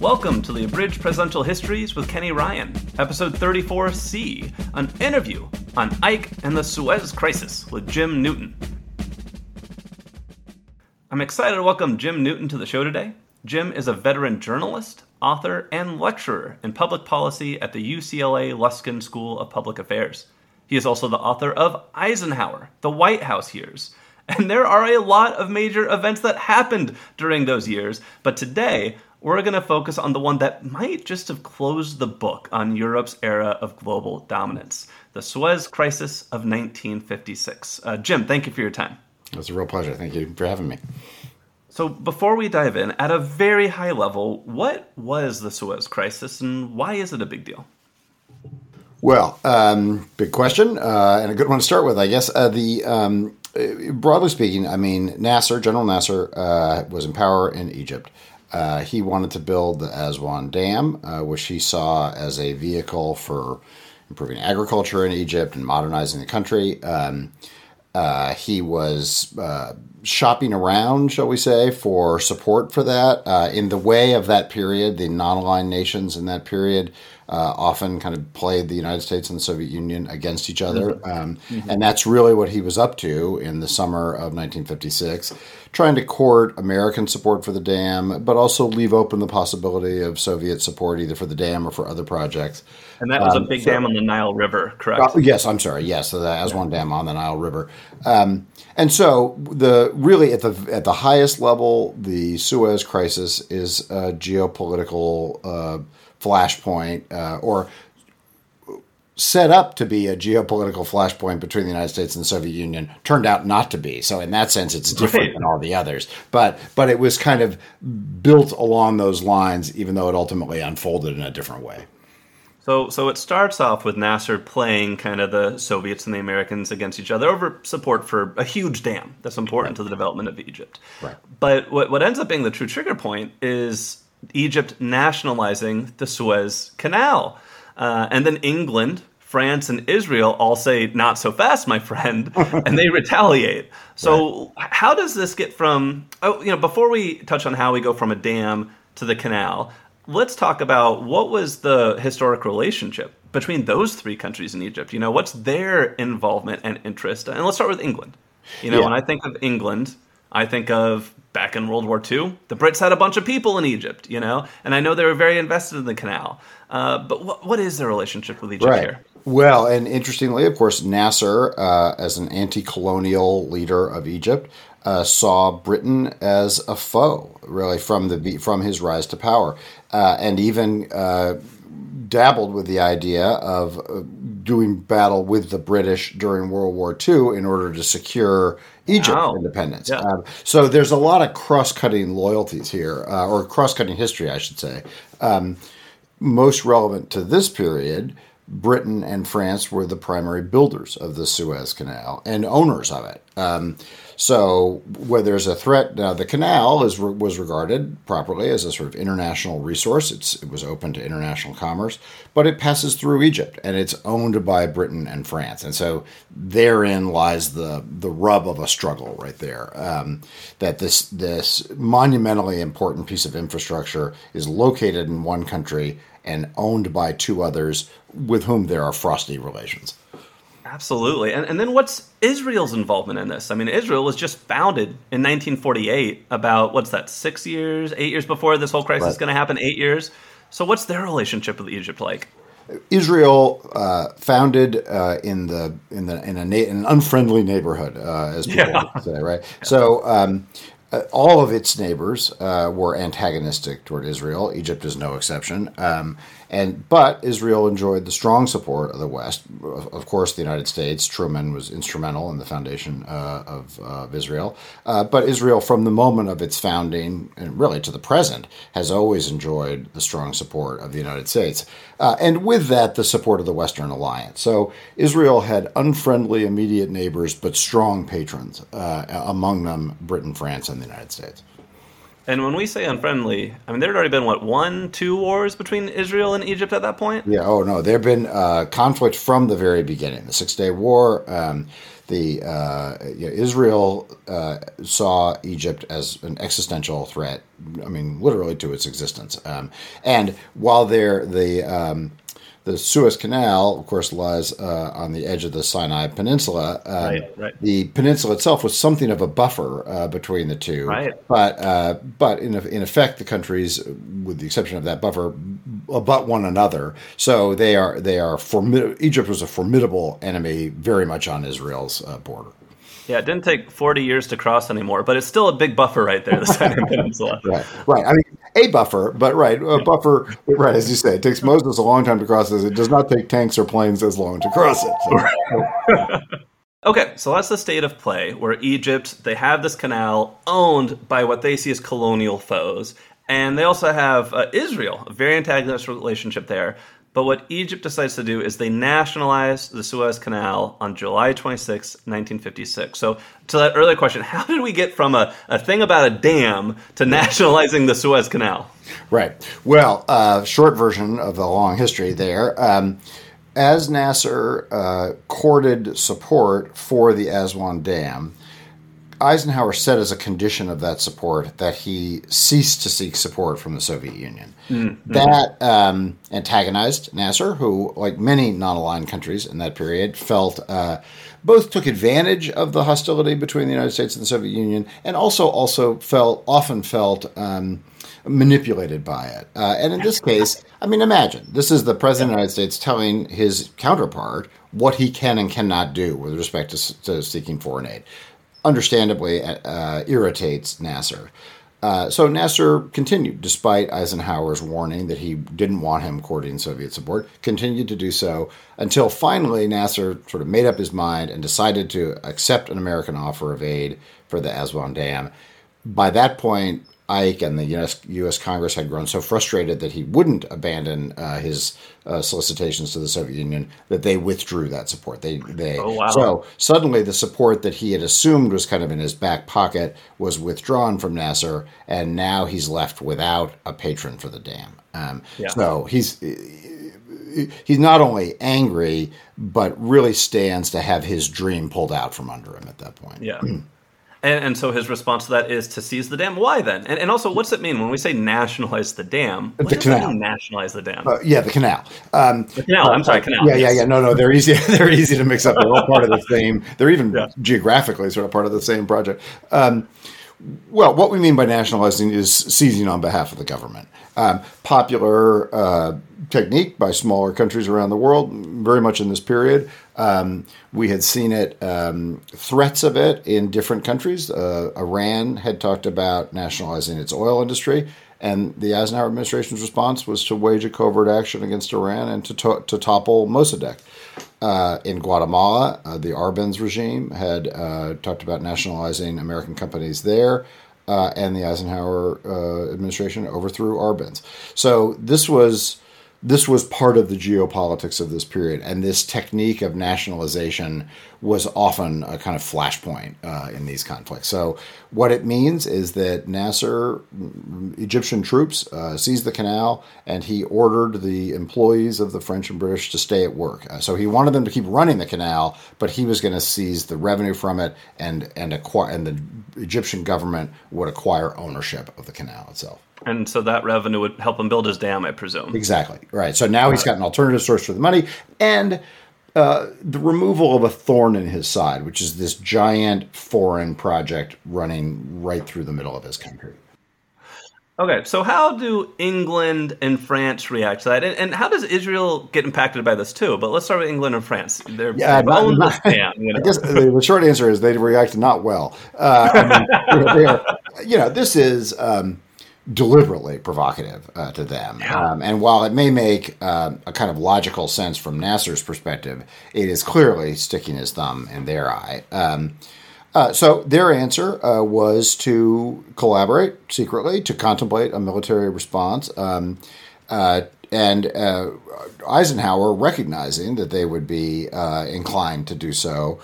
Welcome to the Abridged Presidential Histories with Kenny Ryan, episode 34C, an interview on Ike and the Suez Crisis with Jim Newton. I'm excited to welcome Jim Newton to the show today. Jim is a veteran journalist, author, and lecturer in public policy at the UCLA Luskin School of Public Affairs. He is also the author of Eisenhower, The White House Years. And there are a lot of major events that happened during those years, but today we're going to focus on the one that might just have closed the book on Europe's era of global dominance the Suez Crisis of 1956. Uh, Jim, thank you for your time. It was a real pleasure. Thank you for having me. So, before we dive in, at a very high level, what was the Suez Crisis and why is it a big deal? Well, um, big question uh, and a good one to start with, I guess. Uh, the um, broadly speaking, I mean, Nasser, General Nasser, uh, was in power in Egypt. Uh, he wanted to build the Aswan Dam, uh, which he saw as a vehicle for improving agriculture in Egypt and modernizing the country. Um, uh, he was uh, shopping around, shall we say, for support for that. Uh, in the way of that period, the non aligned nations in that period uh, often kind of played the United States and the Soviet Union against each other. Mm-hmm. Um, mm-hmm. And that's really what he was up to in the summer of 1956, trying to court American support for the dam, but also leave open the possibility of Soviet support either for the dam or for other projects. And that was um, a big so, dam on the Nile River, correct? Uh, yes, I'm sorry. Yes, the Aswan yeah. Dam on the Nile River. Um, and so the really at the at the highest level, the Suez Crisis is a geopolitical uh, flashpoint uh, or set up to be a geopolitical flashpoint between the United States and the Soviet Union turned out not to be. So in that sense, it's different right. than all the others. But but it was kind of built along those lines, even though it ultimately unfolded in a different way. So, so it starts off with Nasser playing kind of the Soviets and the Americans against each other over support for a huge dam that's important right. to the development of Egypt. Right. But what, what ends up being the true trigger point is Egypt nationalizing the Suez Canal. Uh, and then England, France, and Israel all say, not so fast, my friend, and they retaliate. So, right. how does this get from, oh, you know, before we touch on how we go from a dam to the canal, let's talk about what was the historic relationship between those three countries in Egypt. You know, what's their involvement and interest? And let's start with England. You know, yeah. when I think of England, I think of back in World War II, the Brits had a bunch of people in Egypt, you know, and I know they were very invested in the canal. Uh, but what, what is their relationship with Egypt right. here? Well, and interestingly, of course, Nasser, uh, as an anti colonial leader of Egypt, uh, saw Britain as a foe, really, from the from his rise to power, uh, and even uh, dabbled with the idea of uh, doing battle with the British during World War II in order to secure Egypt wow. independence. Yeah. Um, so there's a lot of cross-cutting loyalties here, uh, or cross-cutting history, I should say. Um, most relevant to this period Britain and France were the primary builders of the Suez Canal and owners of it. Um, so, where there's a threat, now the canal is was regarded properly as a sort of international resource. It's, it was open to international commerce, but it passes through Egypt and it's owned by Britain and France. And so, therein lies the the rub of a struggle right there. Um, that this this monumentally important piece of infrastructure is located in one country and owned by two others with whom there are frosty relations. Absolutely. And, and then what's Israel's involvement in this? I mean, Israel was just founded in 1948, about what's that, six years, eight years before this whole crisis right. is going to happen, eight years. So what's their relationship with Egypt like? Israel uh, founded uh, in the in the in, a na- in an unfriendly neighborhood, uh, as people yeah. say, right? So um, all of its neighbors uh, were antagonistic toward Israel. Egypt is no exception. Um, and but Israel enjoyed the strong support of the West. Of course, the United States. Truman was instrumental in the foundation uh, of, of, Israel. Uh, but Israel, from the moment of its founding and really to the present, has always enjoyed the strong support of the United States. Uh, and with that, the support of the Western alliance. So Israel had unfriendly immediate neighbors, but strong patrons. Uh, among them, Britain, France, and the United States. And when we say unfriendly, I mean there had already been what one, two wars between Israel and Egypt at that point. Yeah. Oh no, there have been uh, conflict from the very beginning. The Six Day War. Um, the uh, you know, Israel uh, saw Egypt as an existential threat. I mean, literally to its existence. Um, and while there, the um, the Suez Canal, of course, lies uh, on the edge of the Sinai Peninsula. Um, right, right. The peninsula itself was something of a buffer uh, between the two. Right. But uh, but in in effect, the countries, with the exception of that buffer, abut one another. So they are they are formid- Egypt was a formidable enemy, very much on Israel's uh, border. Yeah, it didn't take 40 years to cross anymore, but it's still a big buffer right there, the Sinai Peninsula. Right, right. I mean, a buffer, but right, a buffer, right, as you say, it takes Moses a long time to cross this. It does not take tanks or planes as long to cross it. So. okay, so that's the state of play where Egypt, they have this canal owned by what they see as colonial foes. And they also have uh, Israel, a very antagonistic relationship there. But what Egypt decides to do is they nationalize the Suez Canal on July 26, 1956. So, to that earlier question, how did we get from a, a thing about a dam to nationalizing the Suez Canal? Right. Well, uh, short version of the long history there. Um, as Nasser uh, courted support for the Aswan Dam, Eisenhower set as a condition of that support that he ceased to seek support from the Soviet Union. Mm-hmm. That um, antagonized Nasser, who, like many non aligned countries in that period, felt uh, both took advantage of the hostility between the United States and the Soviet Union, and also also felt often felt um, manipulated by it. Uh, and in this case, I mean, imagine this is the president of the United States telling his counterpart what he can and cannot do with respect to, to seeking foreign aid understandably uh, irritates Nasser. Uh, so Nasser continued, despite Eisenhower's warning that he didn't want him courting Soviet support, continued to do so until finally Nasser sort of made up his mind and decided to accept an American offer of aid for the Aswan Dam. By that point, Ike and the US, US, Congress had grown so frustrated that he wouldn't abandon uh, his uh, solicitations to the Soviet Union that they withdrew that support. They, they oh, wow. so suddenly the support that he had assumed was kind of in his back pocket was withdrawn from Nasser, and now he's left without a patron for the dam. Um, yeah. So he's he's not only angry but really stands to have his dream pulled out from under him at that point. Yeah. And, and, so his response to that is to seize the dam. Why then? And, and also, what's it mean when we say nationalize the dam? What the canal. nationalize the dam? Uh, yeah, the canal. Um, the canal. I'm sorry, canal. Yeah, yes. yeah, yeah. No, no, they're easy. they're easy to mix up. They're all part of the same. They're even yeah. geographically sort of part of the same project. Um, well, what we mean by nationalizing is seizing on behalf of the government. Um, popular uh, technique by smaller countries around the world, very much in this period. Um, we had seen it, um, threats of it in different countries. Uh, Iran had talked about nationalizing its oil industry, and the Eisenhower administration's response was to wage a covert action against Iran and to, to, to topple Mossadegh. Uh, in Guatemala, uh, the Arbenz regime had uh, talked about nationalizing American companies there. Uh, and the Eisenhower uh, administration overthrew Arbenz. So this was this was part of the geopolitics of this period, and this technique of nationalization was often a kind of flashpoint uh, in these conflicts. So, what it means is that Nasser, Egyptian troops, uh, seized the canal, and he ordered the employees of the French and British to stay at work. Uh, so he wanted them to keep running the canal, but he was going to seize the revenue from it, and and acquire, and the Egyptian government would acquire ownership of the canal itself. And so that revenue would help him build his dam, I presume. Exactly. Right. So now he's got an alternative source for the money and uh, the removal of a thorn in his side, which is this giant foreign project running right through the middle of his country. Okay, so how do England and France react to that, and, and, how does Israel get impacted by this too? But let's start with England and France. They're yeah, not, not, dam, you know? I guess the, the, short answer is they react not well. Uh, I mean, you, know, are, you know, this is. Um, deliberately provocative uh, to them. Yeah. Um, and while it may make uh, a kind of logical sense from Nasser's perspective, it is clearly sticking his thumb in their eye. Um, uh, so their answer uh, was to collaborate secretly to contemplate a military response. Um, uh, and uh, Eisenhower, recognizing that they would be inclined to do so,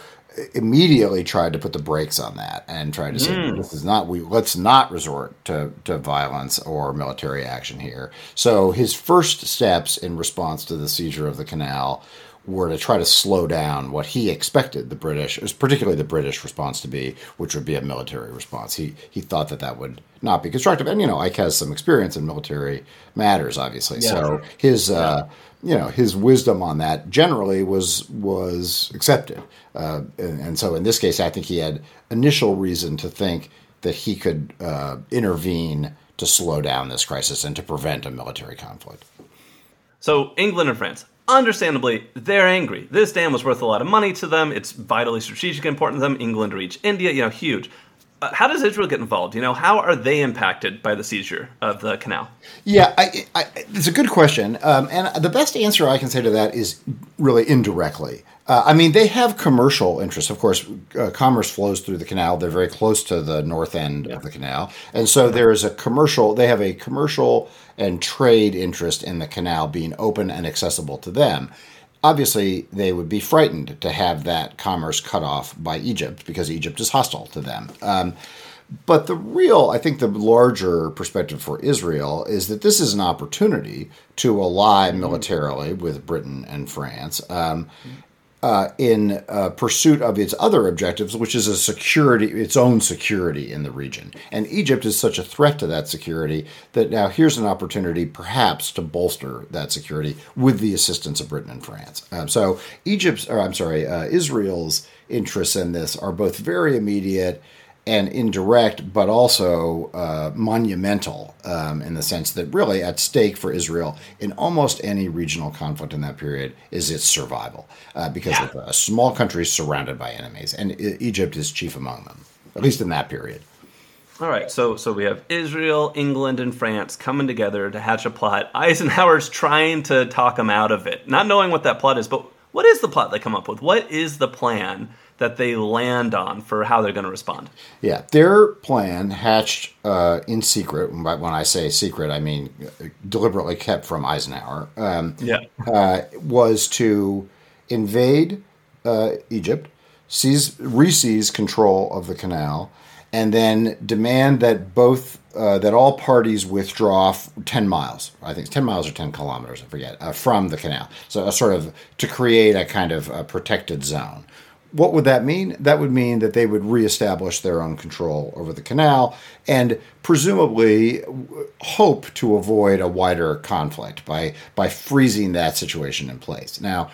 immediately tried to put the brakes on that and tried to say mm. this is not we let's not resort to, to violence or military action here. So his first steps in response to the seizure of the canal were to try to slow down what he expected the British, particularly the British response to be, which would be a military response. He he thought that that would not be constructive, and you know, Ike has some experience in military matters, obviously. Yeah. So his uh, you know his wisdom on that generally was was accepted, uh, and, and, so in this case, I think he had initial reason to think that he could uh, intervene to slow down this crisis and to prevent a military conflict. So England and France, understandably, they're angry. This dam was worth a lot of money to them. It's vitally strategic important to them. England to reach India, you know, huge. Uh, how does Israel get involved? You know, how are they impacted by the seizure of the canal? Yeah, I, I, it's a good question, um, and the best answer I can say to that is really indirectly. Uh, I mean, they have commercial interests. Of course, uh, commerce flows through the canal. They're very close to the north end yeah. of the canal, and so there is a commercial. They have a commercial and trade interest in the canal being open and accessible to them obviously they would be frightened to have that commerce cut off by Egypt because Egypt is hostile to them. Um, but the real, I think, the larger perspective for Israel is that this is an opportunity to ally militarily with Britain and France. Um, uh, in uh, pursuit of its other objectives, which is a security, its own security in the region. And Egypt is such a threat to that security that now here's an opportunity, perhaps, to bolster that security with the assistance of Britain and France. Um, so Egypt's, or I'm sorry, uh, Israel's interests in this are both very immediate and indirect, but also uh, monumental um, in the sense that really at stake for Israel in almost any regional conflict in that period is its survival, uh, because yeah. of a small country surrounded by enemies, and Egypt is chief among them, at least in that period. All right, so so we have Israel, England, and France coming together to hatch a plot. Eisenhower's trying to talk them out of it, not knowing what that plot is. But what is the plot they come up with? What is the plan that they land on for how they're going to respond. Yeah, their plan hatched uh, in secret. When I say secret, I mean deliberately kept from Eisenhower. Um, yeah, uh, was to invade uh, Egypt, seize, re-seize control of the canal, and then demand that both uh, that all parties withdraw 10 miles. I think 10 miles or 10 kilometers, I forget, uh, from the canal. So, a sort of to create a kind of a protected zone what would that mean? That would mean that they would reestablish their own control over the canal and presumably hope to avoid a wider conflict by by freezing that situation in place. Now,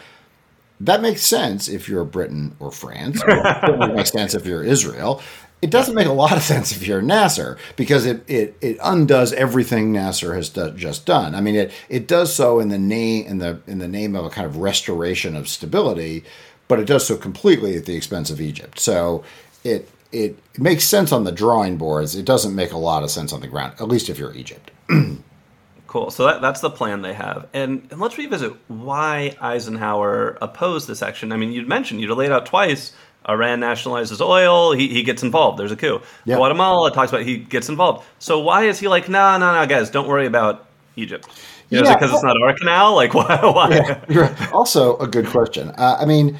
that makes sense if you're Britain or France. it makes sense if you're Israel. It doesn't make a lot of sense if you're Nasser because it, it, it undoes everything Nasser has do, just done. I mean, it, it does so in the name in the in the name of a kind of restoration of stability, but it does so completely at the expense of Egypt. So it it makes sense on the drawing boards. It doesn't make a lot of sense on the ground, at least if you're Egypt. cool. So that, that's the plan they have. And, and let's revisit why Eisenhower opposed this action. I mean, you'd mentioned, you'd laid out twice Iran nationalizes oil, he, he gets involved. There's a coup. Guatemala talks about he gets involved. So why is he like, no, no, no, guys, don't worry about Egypt? You know, yeah, because it's not our canal? Like, why? why? Yeah, also a good question. Uh, I mean,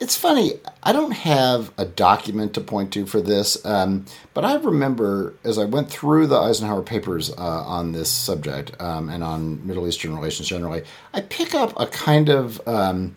it's funny. I don't have a document to point to for this, um, but I remember as I went through the Eisenhower papers uh, on this subject um, and on Middle Eastern relations generally, I pick up a kind of um,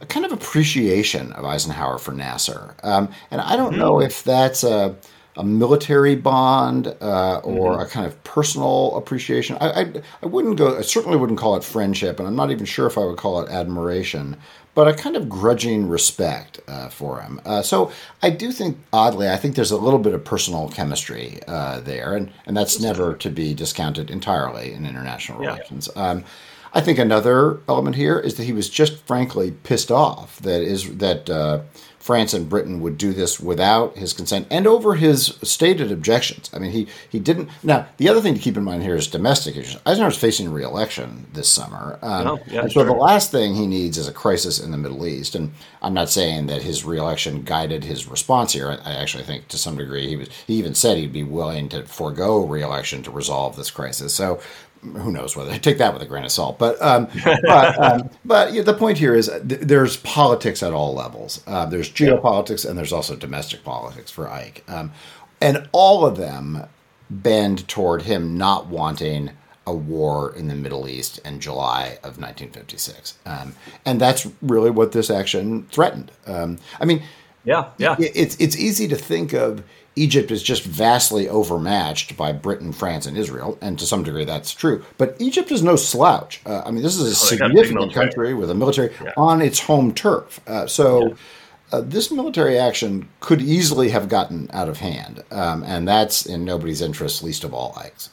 a kind of appreciation of Eisenhower for Nasser, um, and I don't mm-hmm. know if that's a a military bond uh, or mm-hmm. a kind of personal appreciation. I, I, I wouldn't go. I certainly wouldn't call it friendship, and I'm not even sure if I would call it admiration but a kind of grudging respect uh, for him. Uh, so I do think, oddly, I think there's a little bit of personal chemistry uh, there, and, and that's never to be discounted entirely in international yeah. relations. Um, I think another element here is that he was just frankly pissed off that is that uh, France and Britain would do this without his consent and over his stated objections. I mean, he, he didn't. Now, the other thing to keep in mind here is domestic issues. Eisenhower's facing re-election this summer, um, oh, yeah, so sure. the last thing he needs is a crisis in the Middle East. And I'm not saying that his re-election guided his response here. I, I actually think to some degree he was. He even said he'd be willing to forego re-election to resolve this crisis. So who knows whether I take that with a grain of salt. But um, but, um, but yeah, the point here is th- there's politics at all levels. Uh, there's geopolitics and there's also domestic politics for Ike. Um, and all of them bend toward him not wanting a war in the Middle East in July of 1956. Um, and that's really what this action threatened. Um, I mean, yeah, yeah. It's, it's easy to think of Egypt is just vastly overmatched by Britain, France, and Israel, and to some degree that's true. But Egypt is no slouch. Uh, I mean, this is a oh, significant country with a military yeah. on its home turf. Uh, so. Yeah. Uh, this military action could easily have gotten out of hand, um, and that's in nobody's interest, least of all Ike's.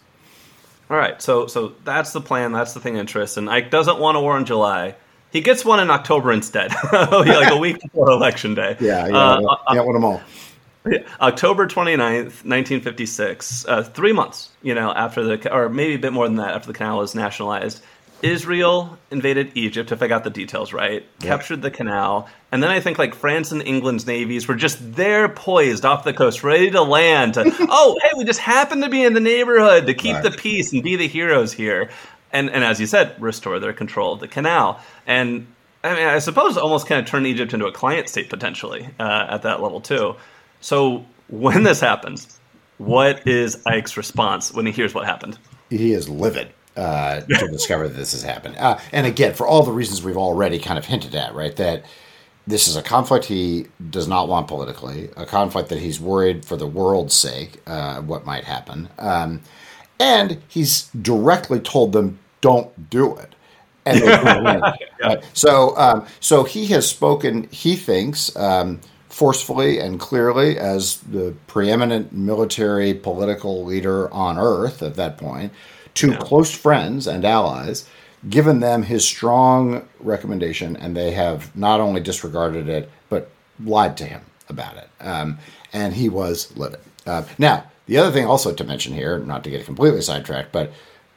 All right, so so that's the plan. That's the thing of interest. And Ike doesn't want a war in July. He gets one in October instead, like a week before election day. Yeah, yeah, uh, yeah, want them all. October 29th, 1956, uh, three months, you know, after the, or maybe a bit more than that, after the canal was nationalized, Israel invaded Egypt, if I got the details right, captured the canal, and then I think like France and England's navies were just there poised off the coast, ready to land. To, oh, hey, we just happened to be in the neighborhood to keep right. the peace and be the heroes here. And, and as you said, restore their control of the canal. And I mean, I suppose almost kind of turn Egypt into a client state potentially uh, at that level too. So when this happens, what is Ike's response when he hears what happened? He is livid uh, to discover that this has happened. Uh, and again, for all the reasons we've already kind of hinted at, right? That this is a conflict he does not want politically, a conflict that he's worried for the world's sake, uh, what might happen. Um, and he's directly told them, don't do it. And yeah. So, um, so he has spoken, he thinks, um, forcefully and clearly as the preeminent military political leader on earth at that point to yeah. close friends and allies, given them his strong recommendation, and they have not only disregarded it, but lied to him about it. Um, and he was livid. Uh, now, the other thing also to mention here, not to get completely sidetracked, but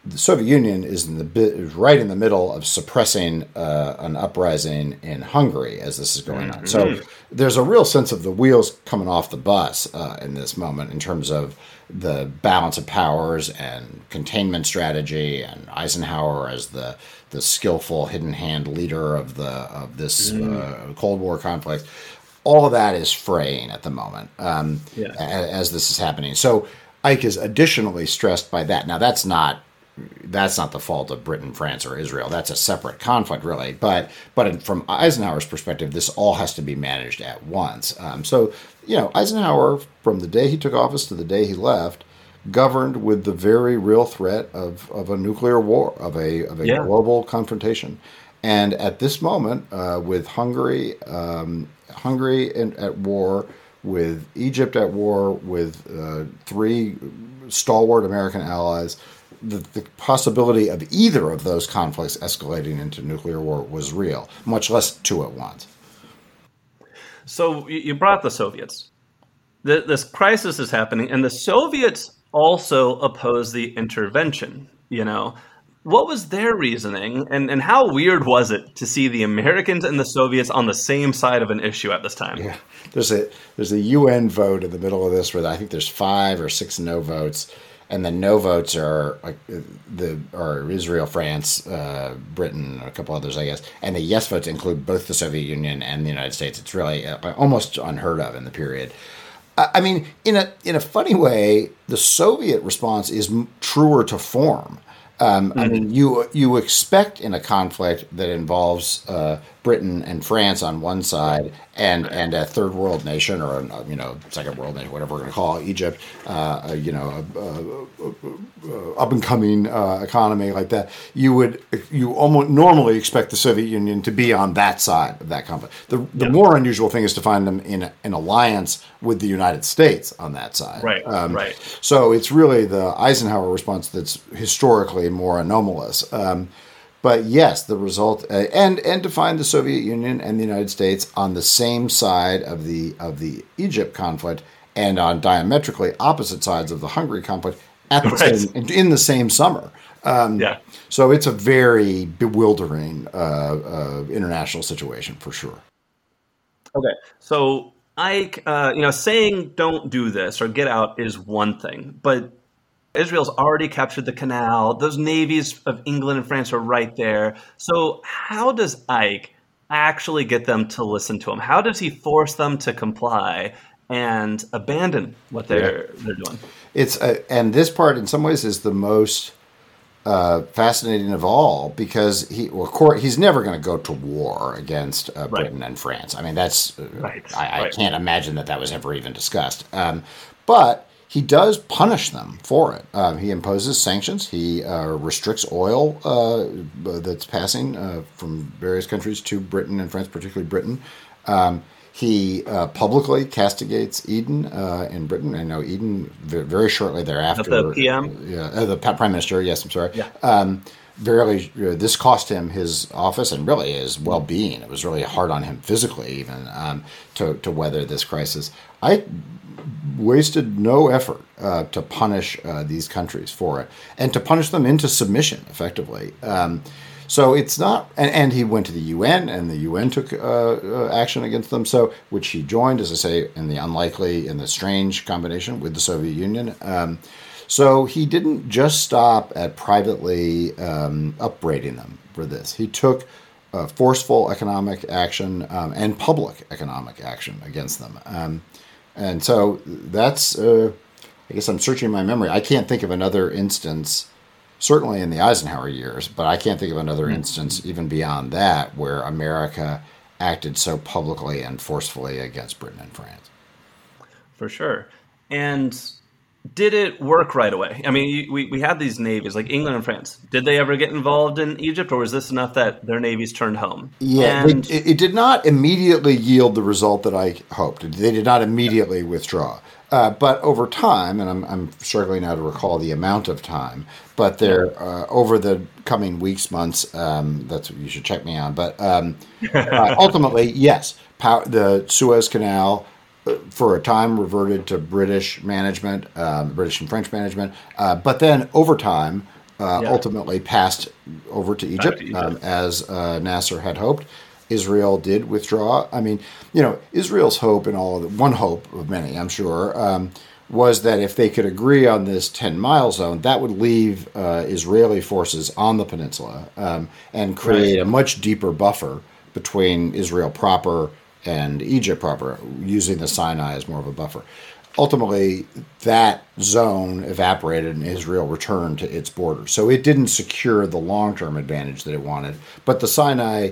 the Soviet Union is in the is right in the middle of suppressing uh, an uprising in Hungary as this is going on. So mm-hmm. there's a real sense of the wheels coming off the bus uh, in this moment in terms of the balance of powers and containment strategy, and Eisenhower as the the skillful hidden hand leader of the of this mm. uh, Cold War conflict. All of that is fraying at the moment um, yeah. as, as this is happening. So Ike is additionally stressed by that. Now that's not that's not the fault of Britain, France, or Israel. That's a separate conflict, really. But but from Eisenhower's perspective, this all has to be managed at once. Um, so you know, Eisenhower, from the day he took office to the day he left, governed with the very real threat of, of a nuclear war, of a of a yeah. global confrontation. And at this moment, uh, with Hungary, um, Hungary in, at war, with Egypt at war, with uh, three stalwart American allies the, the, possibility of either of those conflicts escalating into nuclear war was real, much less two at once. So you brought the Soviets. The, this crisis is happening, and the Soviets also oppose the intervention. You know, what was their reasoning, and, and how weird was it to see the Americans and the Soviets on the same side of an issue at this time? Yeah, there's a there's a UN vote in the middle of this where I think there's five or six no votes and the no votes are like the are Israel, France, uh, Britain, a couple others, I guess, and the yes votes include both the Soviet Union and the United States. It's really uh, almost unheard of in the period. I mean, in a in a funny way, the Soviet response is truer to form. Um, mm-hmm. I mean, you you expect in a conflict that involves uh, Britain and France on one side, and and a third world nation or a, you know second world nation, whatever we're going to call it, Egypt, uh, you know, up and coming uh, economy like that, you would you almost normally expect the Soviet Union to be on that side of that conflict. The the yeah. more unusual thing is to find them in an alliance with the United States on that side. Right. Um, right. So it's really the Eisenhower response that's historically more anomalous. Um, but yes, the result uh, and and to find the Soviet Union and the United States on the same side of the of the Egypt conflict and on diametrically opposite sides of the Hungary conflict at the right. same in the same summer. Um, yeah. So it's a very bewildering uh, uh, international situation for sure. Okay, so Ike, uh, you know, saying "don't do this" or "get out" is one thing, but Israel's already captured the canal. Those navies of England and France are right there. So how does Ike actually get them to listen to him? How does he force them to comply and abandon what they're yeah. they're doing? It's uh, and this part in some ways is the most uh, fascinating of all because he well, course, he's never going to go to war against uh, Britain right. and France. I mean, that's uh, right. I, I right. can't imagine that that was ever even discussed. Um, but he does punish them for it. Um, he imposes sanctions. He uh, restricts oil uh, that's passing uh, from various countries to Britain and France, particularly Britain. Um, he uh, publicly castigates Eden uh, in Britain. I know Eden very shortly thereafter. The PM, yeah, uh, the prime minister. Yes, I'm sorry. Yeah. Um, very, this cost him his office and really his well-being. It was really hard on him physically, even um, to to weather this crisis. I wasted no effort uh, to punish uh, these countries for it and to punish them into submission effectively. Um, so it's not, and, and, he went to the UN, and the UN took uh, uh, action against them. So, which he joined, as I say, in the unlikely, in the strange combination with the Soviet Union. Um, so he didn't just stop at privately um, upbraiding them for this. He took uh, forceful economic action um, and public economic action against them. And so that's, uh, I guess I'm searching my memory. I can't think of another instance, certainly in the Eisenhower years, but I can't think of another mm-hmm. instance even beyond that where America acted so publicly and forcefully against Britain and France. For sure. And did it work right away? I mean, we, we had these navies like England and France. Did they ever get involved in Egypt, or was this enough that their navies turned home? Yeah, and- it, it, did not immediately yield the result that I hoped. They did not immediately withdraw. Uh, but over time, and I'm, I'm, struggling now to recall the amount of time, but there uh, over the coming weeks, months, um, that's what you should check me on. But um, uh, ultimately, yes, power, the Suez Canal for a time reverted to British management, um, British and French management, uh, but then over time uh, yeah. ultimately passed over to Egypt, to Egypt. Um, as uh, Nasser had hoped. Israel did withdraw. I mean, you know, Israel's hope and all of the, one hope of many, I'm sure, um, was that if they could agree on this 10 mile zone, that would leave uh, Israeli forces on the peninsula um, and create right. a much deeper buffer between Israel proper and Egypt proper, using the Sinai as more of a buffer. Ultimately, that zone evaporated and Israel returned to its borders. So it didn't secure the long term advantage that it wanted. But the Sinai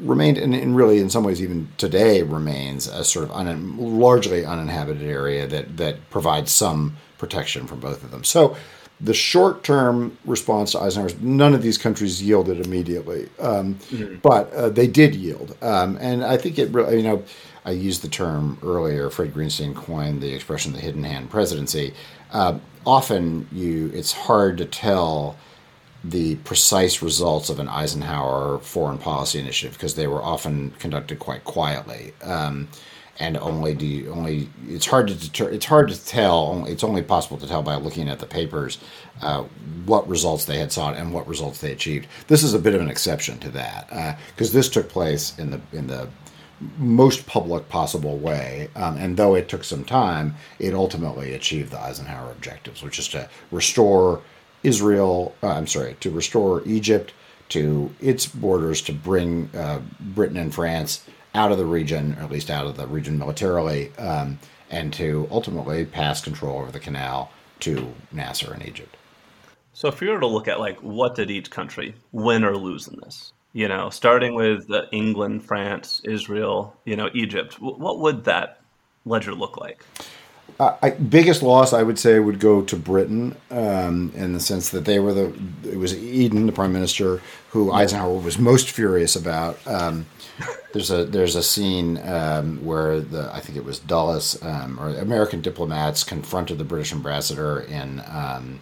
remained, and, really in some ways even today remains, a sort of un, largely uninhabited area that, that provides some protection from both of them. So the short term response to Eisenhower, none of these countries yielded immediately, um, mm-hmm. but uh, they did yield. Um, and I think it really, you know, I used the term earlier, Fred Greenstein coined the expression the hidden hand presidency. Uh, often you, it's hard to tell the precise results of an Eisenhower foreign policy initiative because they were often conducted quite quietly. Um, and only do you, only it's hard to deter, it's hard to tell it's only possible to tell by looking at the papers uh, what results they had sought and what results they achieved. This is a bit of an exception to that because uh, this took place in the in the most public possible way um, and though it took some time it ultimately achieved the eisenhower objectives which is to restore israel uh, i'm sorry to restore egypt to its borders to bring uh, britain and france out of the region, or at least out of the region militarily, um, and to ultimately pass control over the canal to Nasser in Egypt. So, if you were to look at like what did each country win or lose in this, you know, starting with England, France, Israel, you know, Egypt, what would that ledger look like? I, biggest loss I would say would go to Britain um, in the sense that they were the it was Eden, the prime minister, who Eisenhower was most furious about. Um, there's a there's a scene um, where the I think it was Dulles um, or American diplomats confronted the British ambassador in um,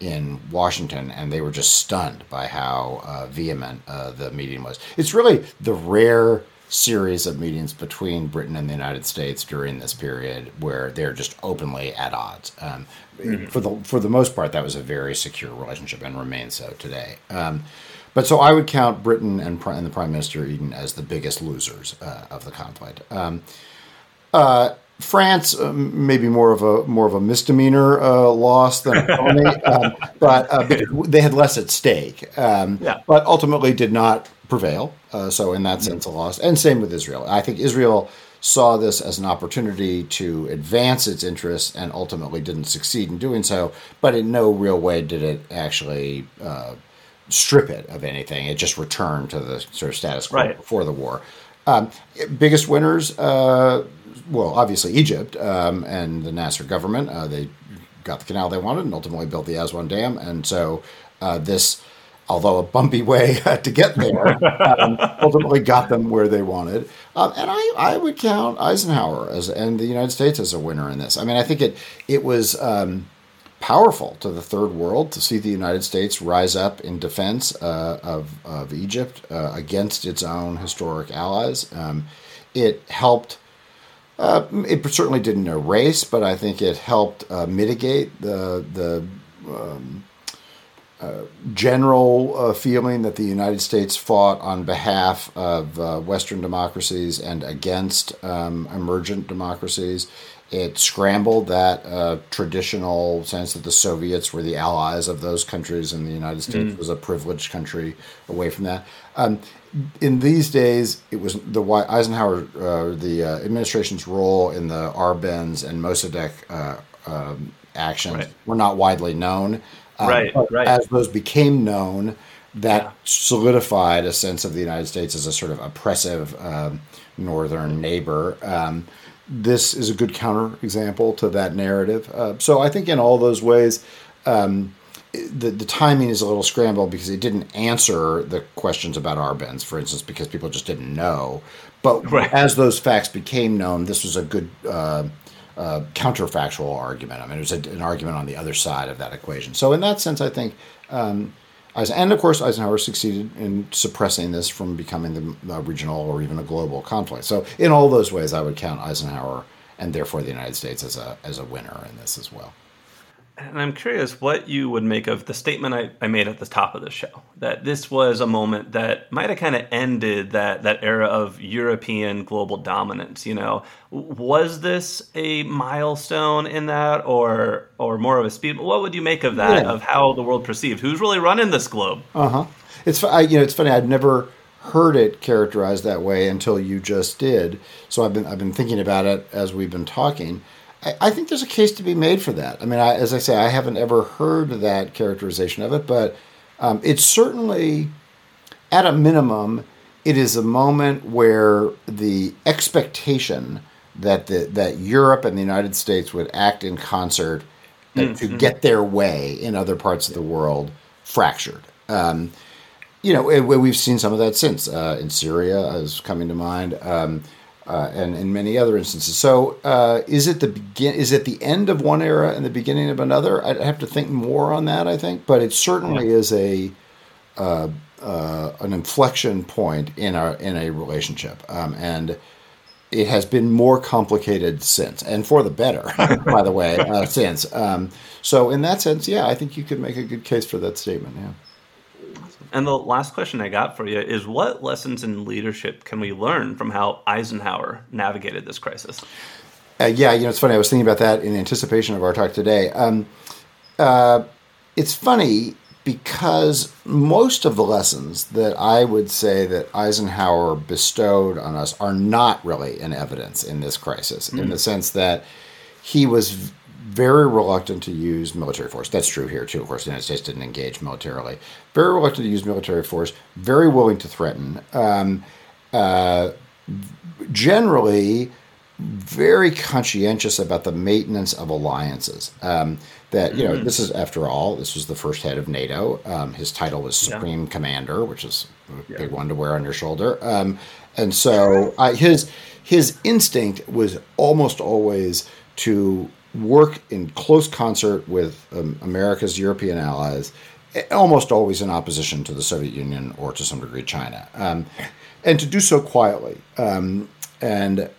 in Washington, and they were just stunned by how uh, vehement uh, the meeting was. It's really the rare series of meetings between Britain and the United States during this period where they're just openly at odds. Um, mm-hmm. For the for the most part, that was a very secure relationship and remains so today. Um, but so I would count Britain and, and, the Prime Minister Eden as the biggest losers uh, of the conflict. Um, uh, France uh, maybe more of a more of a misdemeanor uh, loss than a felony, um, but uh, they had less at stake. Um, yeah. But ultimately, did not prevail. Uh, so in that sense, a loss. And same with Israel. I think Israel saw this as an opportunity to advance its interests and ultimately didn't succeed in doing so. But in no real way did it actually uh, strip it of anything. It just returned to the sort of status quo right. before the war. Um, biggest winners, uh, well, obviously Egypt um, and the Nasser government. Uh, they got the canal they wanted and ultimately built the Aswan Dam. And so uh, this although a bumpy way to get there, um, ultimately got them where they wanted. Um, and I, I would count Eisenhower as and the United States as a winner in this. I mean, I think it it was um, powerful to the third world to see the United States rise up in defense uh, of of Egypt uh, against its own historic allies. Um, it helped. Uh, it certainly didn't erase, but I think it helped uh, mitigate the the general uh, feeling that the United States fought on behalf of uh, Western democracies and against um, emergent democracies. It scrambled that uh, traditional sense that the Soviets were the allies of those countries and the United States mm. was a privileged country away from that. Um, in these days, it was the Eisenhower, uh, the uh, administration's role in the Arbenz and Mossadegh uh, um, actions right. were not widely known. Um, right, right. As those became known, that yeah. solidified a sense of the United States as a sort of oppressive um, northern neighbor. Um, this is a good counterexample to that narrative. Uh, so I think in all those ways, um, the, the timing is a little scrambled because it didn't answer the questions about Arbenz, for instance, because people just didn't know. But right. as those facts became known, this was a good uh, uh, counterfactual argument. I mean, it was a, an argument on the other side of that equation. So, in that sense, I think, um, and of course, Eisenhower succeeded in suppressing this from becoming the regional or even a global conflict. So, in all those ways, I would count Eisenhower and therefore the United States as a as a winner in this as well. And I'm curious what you would make of the statement I, I made at the top of the show that this was a moment that might have kind of ended that, that era of European global dominance. You know, was this a milestone in that, or or more of a speed? What would you make of that? Yeah. Of how the world perceived who's really running this globe? Uh huh. It's I, you know it's funny. I'd never heard it characterized that way until you just did. So I've been I've been thinking about it as we've been talking. I, think there's a case to be made for that. I mean, I, as I say, I haven't ever heard that characterization of it, but um, it's certainly, at a minimum, it is a moment where the expectation that the, that Europe and the United States would act in concert mm-hmm. to get their way in other parts of the world fractured. Um, you know, we've seen some of that since uh, in Syria, is coming to mind. Um, uh, and in many other instances. So, uh, is it the begin? Is it the end of one era and the beginning of another? I'd have to think more on that. I think, but it certainly yeah. is a uh, uh an inflection point in our in a relationship, um, and it has been more complicated since, and for the better, by the way, uh, since. Um, so, in that sense, yeah, I think you could make a good case for that statement. Yeah. And the last question I got for you is what lessons in leadership can we learn from how Eisenhower navigated this crisis? Uh, yeah, you know, it's funny. I was thinking about that in anticipation of our talk today. Um, uh, it's funny because most of the lessons that I would say that Eisenhower bestowed on us are not really in evidence in this crisis, mm-hmm. in the sense that he was very reluctant to use military force. That's true here too. Of course, the United States didn't engage militarily. Very reluctant to use military force. Very willing to threaten. Um, uh, generally, very conscientious about the maintenance of alliances. Um, that you know, mm-hmm. this is after all, this was the first head of NATO. Um, his title was Supreme yeah. Commander, which is a yeah. big one to wear on your shoulder. Um, and so uh, his his instinct was almost always to work in close concert with um, America's European allies, almost always in opposition to the Soviet Union or to some degree China, um, and to do so quietly. Um, and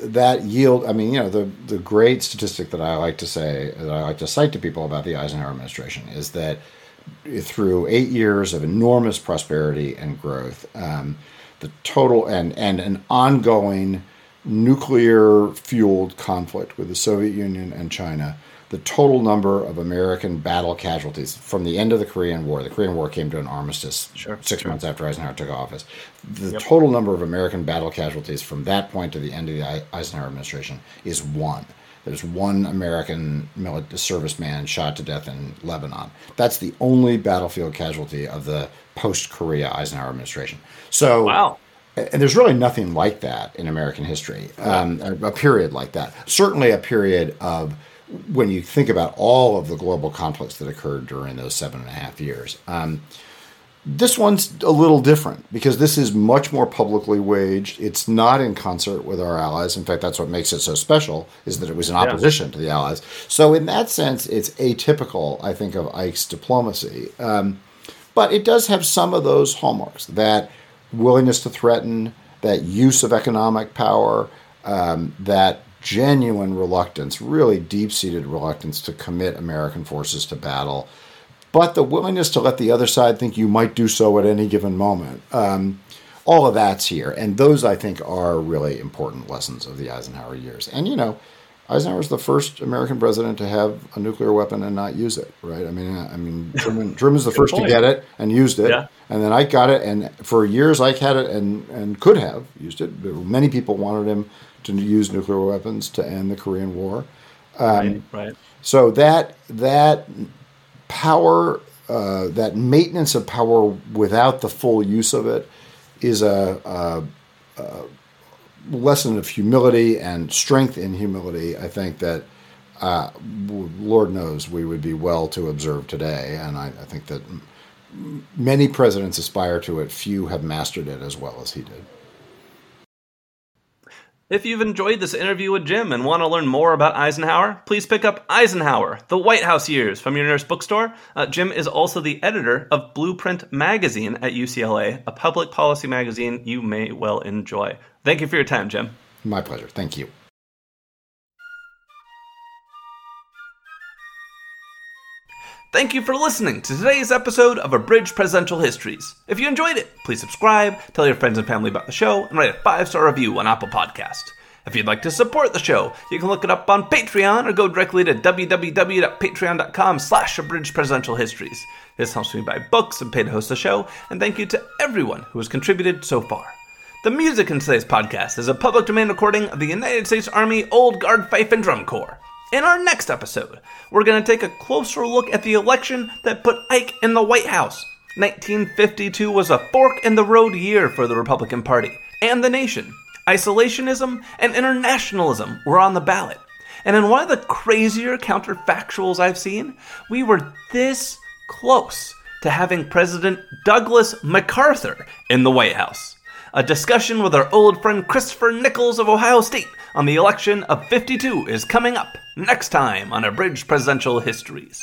that yield, I mean, you know, the, the great statistic that I like to say, that I like to cite to people about the Eisenhower administration is that through eight years of enormous prosperity and growth, um, the total and, and an ongoing nuclear fueled conflict with the Soviet Union and China, the total number of American battle casualties from the end of the Korean War. The Korean War came to an armistice sure, six sure. months after Eisenhower took office. The yep. total number of American battle casualties from that point to the end of the Eisenhower administration is one. There's one American serviceman shot to death in Lebanon. That's the only battlefield casualty of the post Korea Eisenhower administration. So, wow. And there's really nothing like that in American history, um, a period like that. Certainly a period of when you think about all of the global conflicts that occurred during those seven and a half years. Um, this one's a little different because this is much more publicly waged. It's not in concert with our allies. In fact, that's what makes it so special is that it was in opposition yeah. to the allies. So in that sense, it's atypical, I think, of Ike's diplomacy. Um, but it does have some of those hallmarks that willingness to threaten, that use of economic power, um, that genuine reluctance, really deep seated reluctance to commit American forces to battle, but the willingness to let the other side think you might do so at any given moment. Um, all of that's here. And those, I think, are really important lessons of the Eisenhower years. And, you know, Eisenhower was the first American president to have a nuclear weapon and not use it, right? I mean, I mean, Truman, Truman's the first point. to get it and used it, yeah. and then Ike got it, and for years Ike had it and and could have used it. Many people wanted him to use nuclear weapons to end the Korean War. Um, right, right. So that that power, uh, that maintenance of power without the full use of it, is a, a, a lesson of humility and strength in humility. I think that. Uh, Lord knows we would be well to observe today, and I, I think that many presidents aspire to it. Few have mastered it as well as he did. If you've enjoyed this interview with Jim and want to learn more about Eisenhower, please pick up Eisenhower, The White House Years from your nearest bookstore. Uh, Jim is also the editor of Blueprint Magazine at UCLA, a public policy magazine you may well enjoy. Thank you for your time, Jim. My pleasure. Thank you. Thank you for listening to today's episode of Abridged Presidential Histories. If you enjoyed it, please subscribe, tell your friends and family about the show, and write a five star review on Apple Podcast. If you'd like to support the show, you can look it up on Patreon or go directly to www.patreon.com slash abridged presidential histories. This helps me buy books and pay to host the show, and thank you to everyone who has contributed so far. The music in today's podcast is a public domain recording of the United States Army Old Guard Fife and Drum Corps. In our next episode, we're going to take a closer look at the election that put Ike in the White House. 1952 was a fork in the road year for the Republican Party and the nation. Isolationism and internationalism were on the ballot. And in one of the crazier counterfactuals I've seen, we were this close to having President Douglas MacArthur in the White House. A discussion with our old friend Christopher Nichols of Ohio State on the election of 52 is coming up next time on Abridged Presidential Histories.